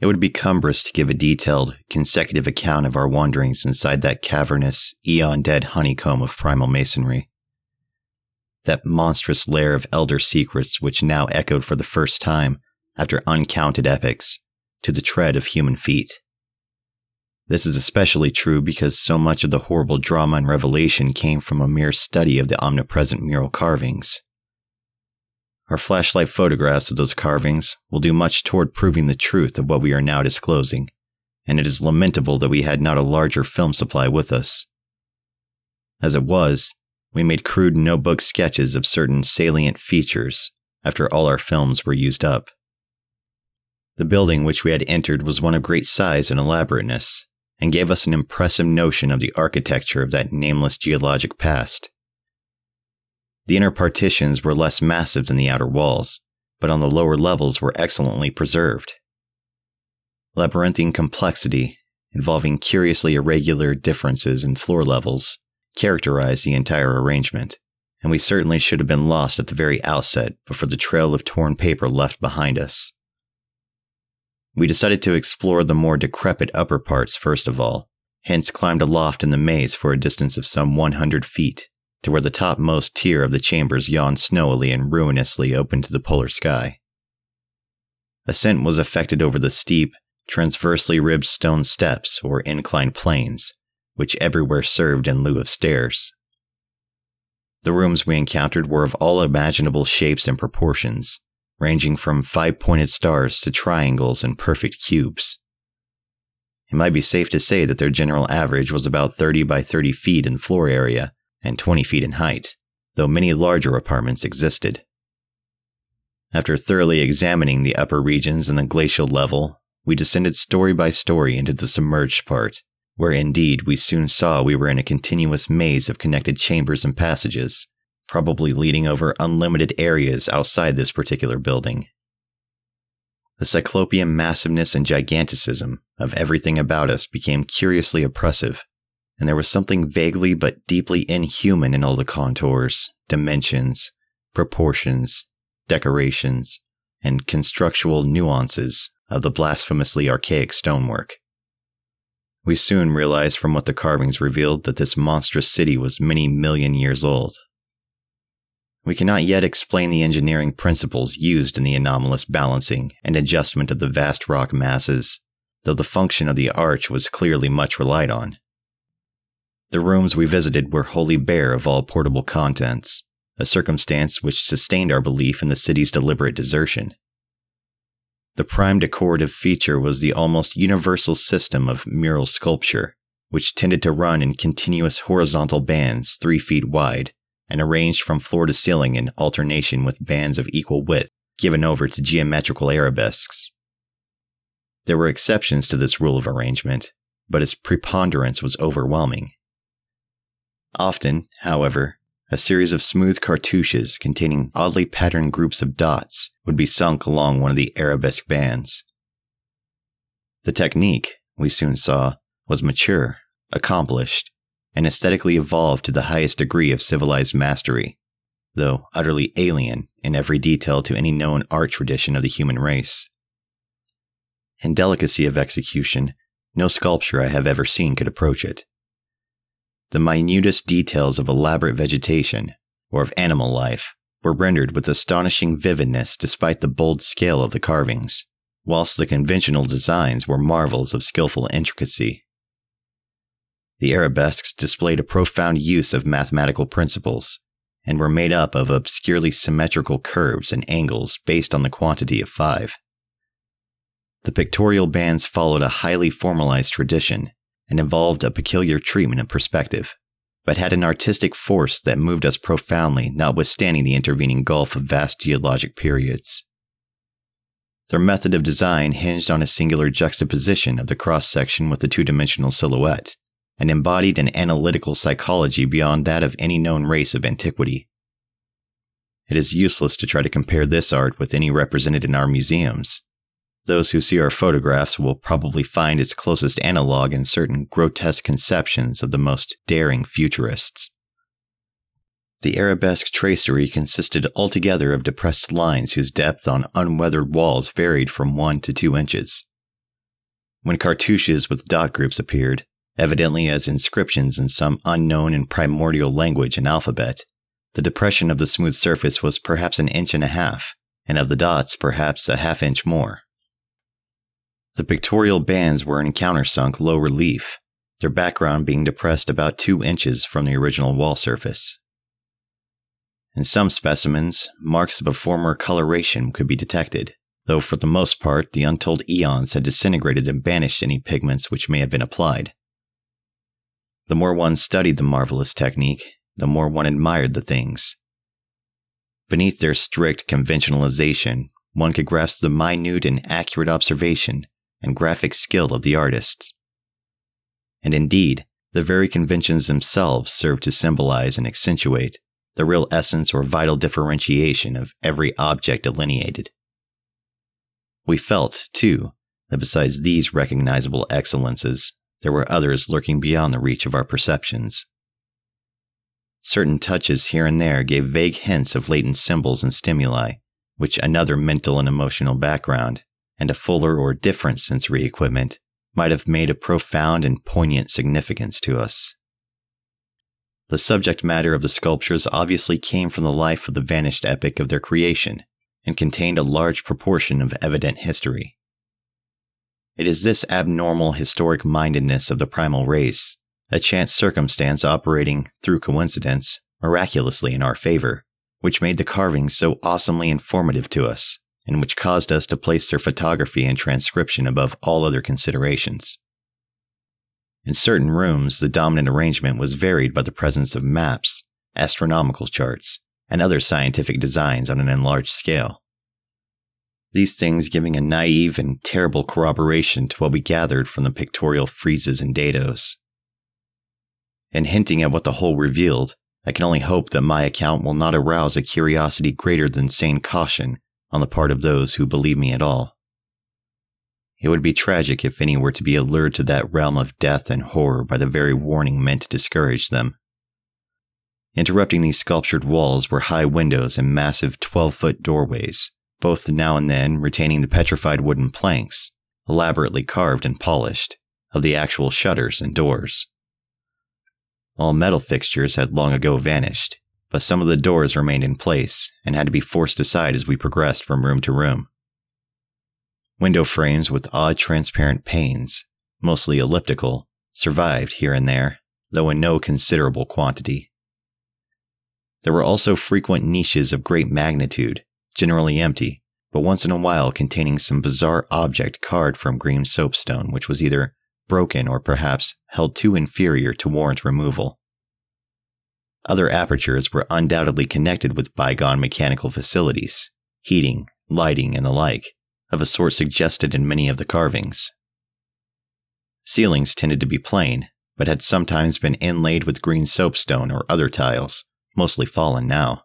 It would be cumbrous to give a detailed, consecutive account of our wanderings inside that cavernous, eon dead honeycomb of primal masonry. That monstrous lair of elder secrets which now echoed for the first time, after uncounted epochs, to the tread of human feet. This is especially true because so much of the horrible drama and revelation came from a mere study of the omnipresent mural carvings. Our flashlight photographs of those carvings will do much toward proving the truth of what we are now disclosing, and it is lamentable that we had not a larger film supply with us. As it was, we made crude notebook sketches of certain salient features after all our films were used up. The building which we had entered was one of great size and elaborateness, and gave us an impressive notion of the architecture of that nameless geologic past. The inner partitions were less massive than the outer walls, but on the lower levels were excellently preserved. Labyrinthine complexity, involving curiously irregular differences in floor levels, characterized the entire arrangement, and we certainly should have been lost at the very outset but for the trail of torn paper left behind us. We decided to explore the more decrepit upper parts first of all, hence climbed aloft in the maze for a distance of some 100 feet to where the topmost tier of the chambers yawned snowily and ruinously open to the polar sky. Ascent was effected over the steep, transversely ribbed stone steps or inclined planes, which everywhere served in lieu of stairs. The rooms we encountered were of all imaginable shapes and proportions, ranging from five pointed stars to triangles and perfect cubes. It might be safe to say that their general average was about 30 by 30 feet in floor area and 20 feet in height, though many larger apartments existed. After thoroughly examining the upper regions and the glacial level, we descended story by story into the submerged part, where indeed we soon saw we were in a continuous maze of connected chambers and passages, probably leading over unlimited areas outside this particular building. The cyclopean massiveness and giganticism of everything about us became curiously oppressive, and there was something vaguely but deeply inhuman in all the contours, dimensions, proportions, decorations, and constructual nuances of the blasphemously archaic stonework. We soon realized from what the carvings revealed that this monstrous city was many million years old. We cannot yet explain the engineering principles used in the anomalous balancing and adjustment of the vast rock masses, though the function of the arch was clearly much relied on. The rooms we visited were wholly bare of all portable contents, a circumstance which sustained our belief in the city's deliberate desertion. The prime decorative feature was the almost universal system of mural sculpture, which tended to run in continuous horizontal bands three feet wide and arranged from floor to ceiling in alternation with bands of equal width given over to geometrical arabesques. There were exceptions to this rule of arrangement, but its preponderance was overwhelming. Often, however, a series of smooth cartouches containing oddly patterned groups of dots would be sunk along one of the arabesque bands. The technique, we soon saw, was mature, accomplished, and aesthetically evolved to the highest degree of civilized mastery, though utterly alien in every detail to any known art tradition of the human race. In delicacy of execution, no sculpture I have ever seen could approach it. The minutest details of elaborate vegetation, or of animal life, were rendered with astonishing vividness despite the bold scale of the carvings, whilst the conventional designs were marvels of skillful intricacy. The arabesques displayed a profound use of mathematical principles, and were made up of obscurely symmetrical curves and angles based on the quantity of five. The pictorial bands followed a highly formalized tradition and involved a peculiar treatment of perspective, but had an artistic force that moved us profoundly, notwithstanding the intervening gulf of vast geologic periods. Their method of design hinged on a singular juxtaposition of the cross section with the two dimensional silhouette, and embodied an analytical psychology beyond that of any known race of antiquity. It is useless to try to compare this art with any represented in our museums, those who see our photographs will probably find its closest analog in certain grotesque conceptions of the most daring futurists. The arabesque tracery consisted altogether of depressed lines whose depth on unweathered walls varied from one to two inches, when cartouches with dot groups appeared, evidently as inscriptions in some unknown and primordial language and alphabet. The depression of the smooth surface was perhaps an inch and a half, and of the dots, perhaps a half inch more. The pictorial bands were in countersunk low relief, their background being depressed about two inches from the original wall surface. In some specimens, marks of a former coloration could be detected, though for the most part the untold eons had disintegrated and banished any pigments which may have been applied. The more one studied the marvelous technique, the more one admired the things. Beneath their strict conventionalization, one could grasp the minute and accurate observation and graphic skill of the artists. And indeed, the very conventions themselves serve to symbolize and accentuate the real essence or vital differentiation of every object delineated. We felt, too, that besides these recognizable excellences, there were others lurking beyond the reach of our perceptions. Certain touches here and there gave vague hints of latent symbols and stimuli, which another mental and emotional background, and a fuller or different sensory equipment, might have made a profound and poignant significance to us. The subject matter of the sculptures obviously came from the life of the vanished epoch of their creation, and contained a large proportion of evident history. It is this abnormal historic mindedness of the primal race, a chance circumstance operating, through coincidence, miraculously in our favor, which made the carvings so awesomely informative to us, and which caused us to place their photography and transcription above all other considerations. In certain rooms, the dominant arrangement was varied by the presence of maps, astronomical charts, and other scientific designs on an enlarged scale these things giving a naive and terrible corroboration to what we gathered from the pictorial friezes and dados. In hinting at what the whole revealed, I can only hope that my account will not arouse a curiosity greater than sane caution on the part of those who believe me at all. It would be tragic if any were to be allured to that realm of death and horror by the very warning meant to discourage them. Interrupting these sculptured walls were high windows and massive 12 foot doorways, both now and then retaining the petrified wooden planks, elaborately carved and polished, of the actual shutters and doors. All metal fixtures had long ago vanished, but some of the doors remained in place and had to be forced aside as we progressed from room to room. Window frames with odd transparent panes, mostly elliptical, survived here and there, though in no considerable quantity. There were also frequent niches of great magnitude, generally empty, but once in a while containing some bizarre object carved from green soapstone, which was either broken or perhaps held too inferior to warrant removal. Other apertures were undoubtedly connected with bygone mechanical facilities, heating, lighting, and the like, of a sort suggested in many of the carvings. Ceilings tended to be plain, but had sometimes been inlaid with green soapstone or other tiles, mostly fallen now.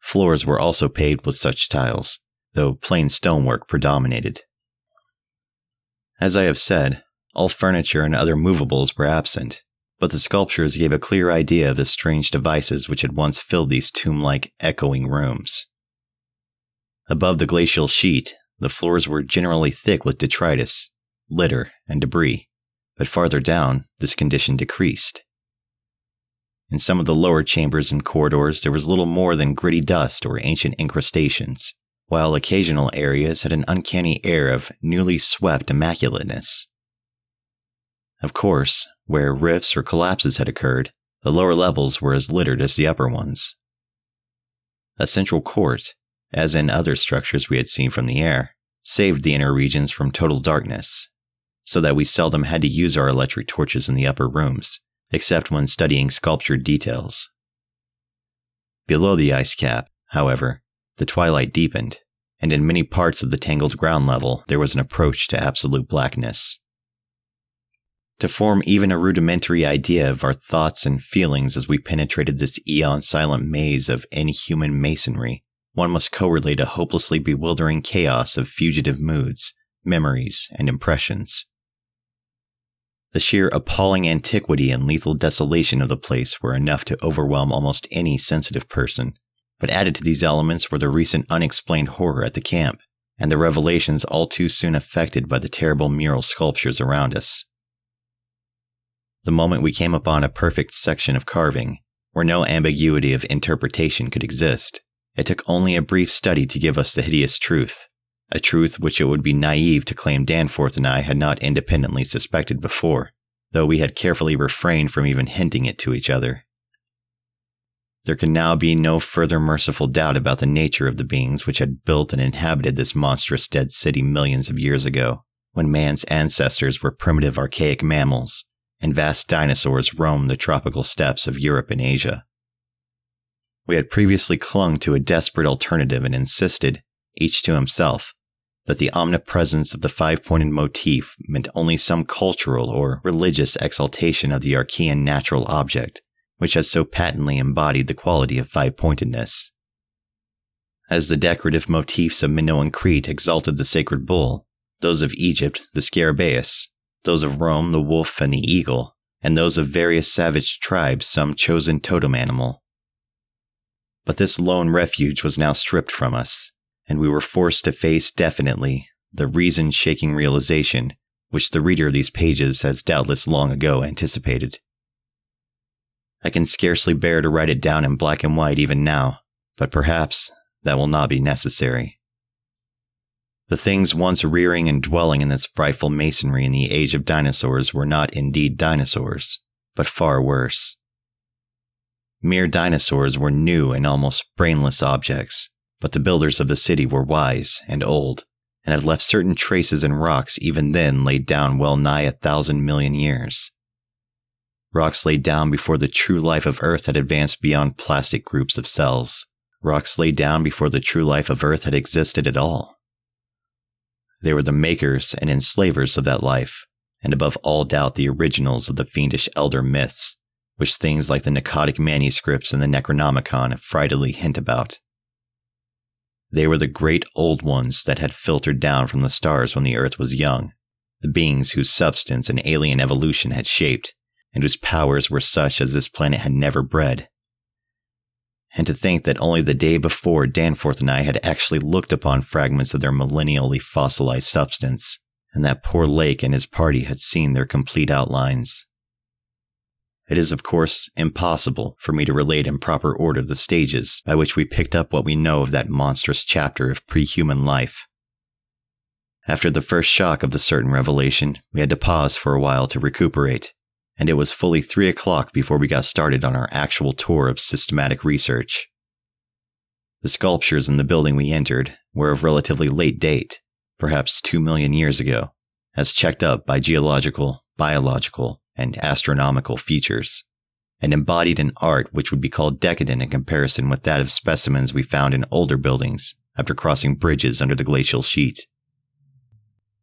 Floors were also paved with such tiles, though plain stonework predominated. As I have said, all furniture and other movables were absent, but the sculptures gave a clear idea of the strange devices which had once filled these tomb like, echoing rooms. Above the glacial sheet, the floors were generally thick with detritus, litter, and debris, but farther down, this condition decreased. In some of the lower chambers and corridors, there was little more than gritty dust or ancient incrustations, while occasional areas had an uncanny air of newly swept immaculateness. Of course, where rifts or collapses had occurred, the lower levels were as littered as the upper ones. A central court, as in other structures we had seen from the air, saved the inner regions from total darkness, so that we seldom had to use our electric torches in the upper rooms, except when studying sculptured details. Below the ice cap, however, the twilight deepened, and in many parts of the tangled ground level there was an approach to absolute blackness. To form even a rudimentary idea of our thoughts and feelings as we penetrated this eon silent maze of inhuman masonry, one must correlate a hopelessly bewildering chaos of fugitive moods, memories, and impressions. The sheer appalling antiquity and lethal desolation of the place were enough to overwhelm almost any sensitive person, but added to these elements were the recent unexplained horror at the camp and the revelations all too soon affected by the terrible mural sculptures around us. The moment we came upon a perfect section of carving, where no ambiguity of interpretation could exist, it took only a brief study to give us the hideous truth, a truth which it would be naive to claim Danforth and I had not independently suspected before, though we had carefully refrained from even hinting it to each other. There can now be no further merciful doubt about the nature of the beings which had built and inhabited this monstrous dead city millions of years ago, when man's ancestors were primitive archaic mammals, and vast dinosaurs roamed the tropical steppes of Europe and Asia. We had previously clung to a desperate alternative and insisted, each to himself, that the omnipresence of the five pointed motif meant only some cultural or religious exaltation of the Archean natural object, which has so patently embodied the quality of five pointedness. As the decorative motifs of Minoan Crete exalted the sacred bull, those of Egypt, the scarabaeus, those of Rome, the wolf and the eagle, and those of various savage tribes, some chosen totem animal. But this lone refuge was now stripped from us, and we were forced to face definitely the reason shaking realization which the reader of these pages has doubtless long ago anticipated. I can scarcely bear to write it down in black and white even now, but perhaps that will not be necessary. The things once rearing and dwelling in this frightful masonry in the age of dinosaurs were not indeed dinosaurs, but far worse. Mere dinosaurs were new and almost brainless objects, but the builders of the city were wise and old, and had left certain traces in rocks even then laid down well nigh a thousand million years. Rocks laid down before the true life of Earth had advanced beyond plastic groups of cells. Rocks laid down before the true life of Earth had existed at all. They were the makers and enslavers of that life, and above all doubt the originals of the fiendish elder myths, which things like the Pnakotic manuscripts and the Necronomicon frightedly hint about. They were the great old ones that had filtered down from the stars when the earth was young, the beings whose substance an alien evolution had shaped, and whose powers were such as this planet had never bred. And to think that only the day before Danforth and I had actually looked upon fragments of their millennially fossilized substance, and that poor Lake and his party had seen their complete outlines. It is, of course, impossible for me to relate in proper order the stages by which we picked up what we know of that monstrous chapter of pre-human life. After the first shock of the certain revelation, we had to pause for a while to recuperate, and it was fully three o'clock before we got started on our actual tour of systematic research. The sculptures in the building we entered were of relatively late date, perhaps two million years ago, as checked up by geological, biological, and astronomical features, and embodied an art which would be called decadent in comparison with that of specimens we found in older buildings after crossing bridges under the glacial sheet.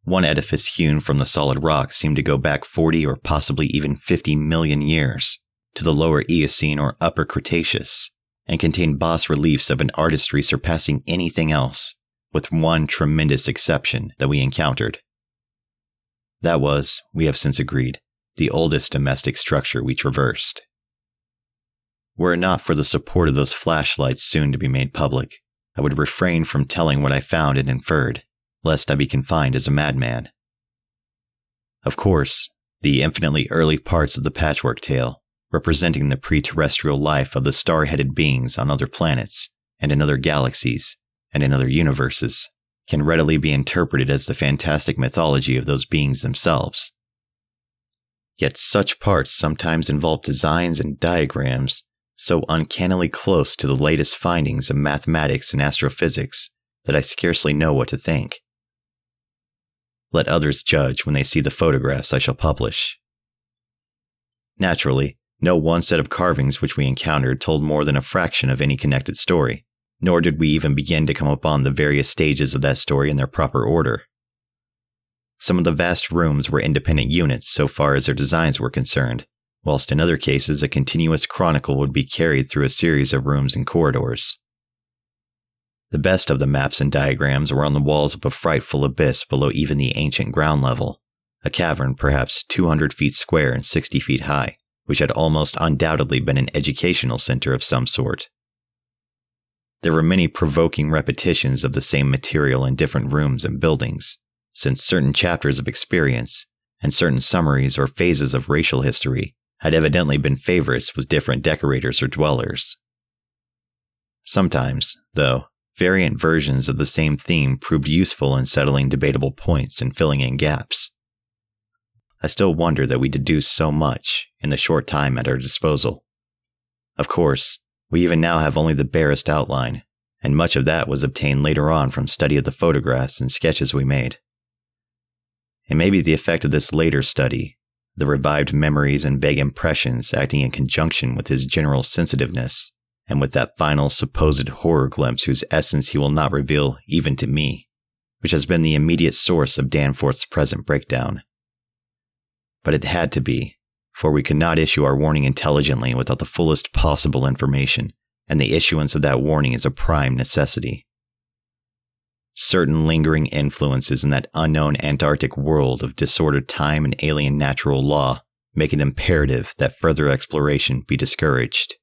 One edifice hewn from the solid rock seemed to go back 40 or possibly even 50 million years to the lower Eocene or upper Cretaceous, and contained bas reliefs of an artistry surpassing anything else, with one tremendous exception that we encountered. That was, we have since agreed, the oldest domestic structure we traversed. Were it not for the support of those flashlights soon to be made public, I would refrain from telling what I found and inferred, lest I be confined as a madman. Of course, the infinitely early parts of the patchwork tale, representing the pre terrestrial life of the star headed beings on other planets, and in other galaxies, and in other universes, can readily be interpreted as the fantastic mythology of those beings themselves. Yet such parts sometimes involve designs and diagrams so uncannily close to the latest findings of mathematics and astrophysics that I scarcely know what to think. Let others judge when they see the photographs I shall publish. Naturally, no one set of carvings which we encountered told more than a fraction of any connected story, nor did we even begin to come upon the various stages of that story in their proper order. Some of the vast rooms were independent units so far as their designs were concerned, whilst in other cases a continuous chronicle would be carried through a series of rooms and corridors. The best of the maps and diagrams were on the walls of a frightful abyss below even the ancient ground level, a cavern perhaps 200 feet square and 60 feet high, which had almost undoubtedly been an educational center of some sort. There were many provoking repetitions of the same material in different rooms and buildings, since certain chapters of experience and certain summaries or phases of racial history had evidently been favorites with different decorators or dwellers. Sometimes, though, variant versions of the same theme proved useful in settling debatable points and filling in gaps. I still wonder that we deduced so much in the short time at our disposal. Of course, we even now have only the barest outline, and much of that was obtained later on from study of the photographs and sketches we made. It may be the effect of this later study, the revived memories and vague impressions acting in conjunction with his general sensitiveness, and with that final supposed horror glimpse whose essence he will not reveal even to me, which has been the immediate source of Danforth's present breakdown. But it had to be, for we could not issue our warning intelligently without the fullest possible information, and the issuance of that warning is a prime necessity. Certain lingering influences in that unknown Antarctic world of disordered time and alien natural law make it imperative that further exploration be discouraged.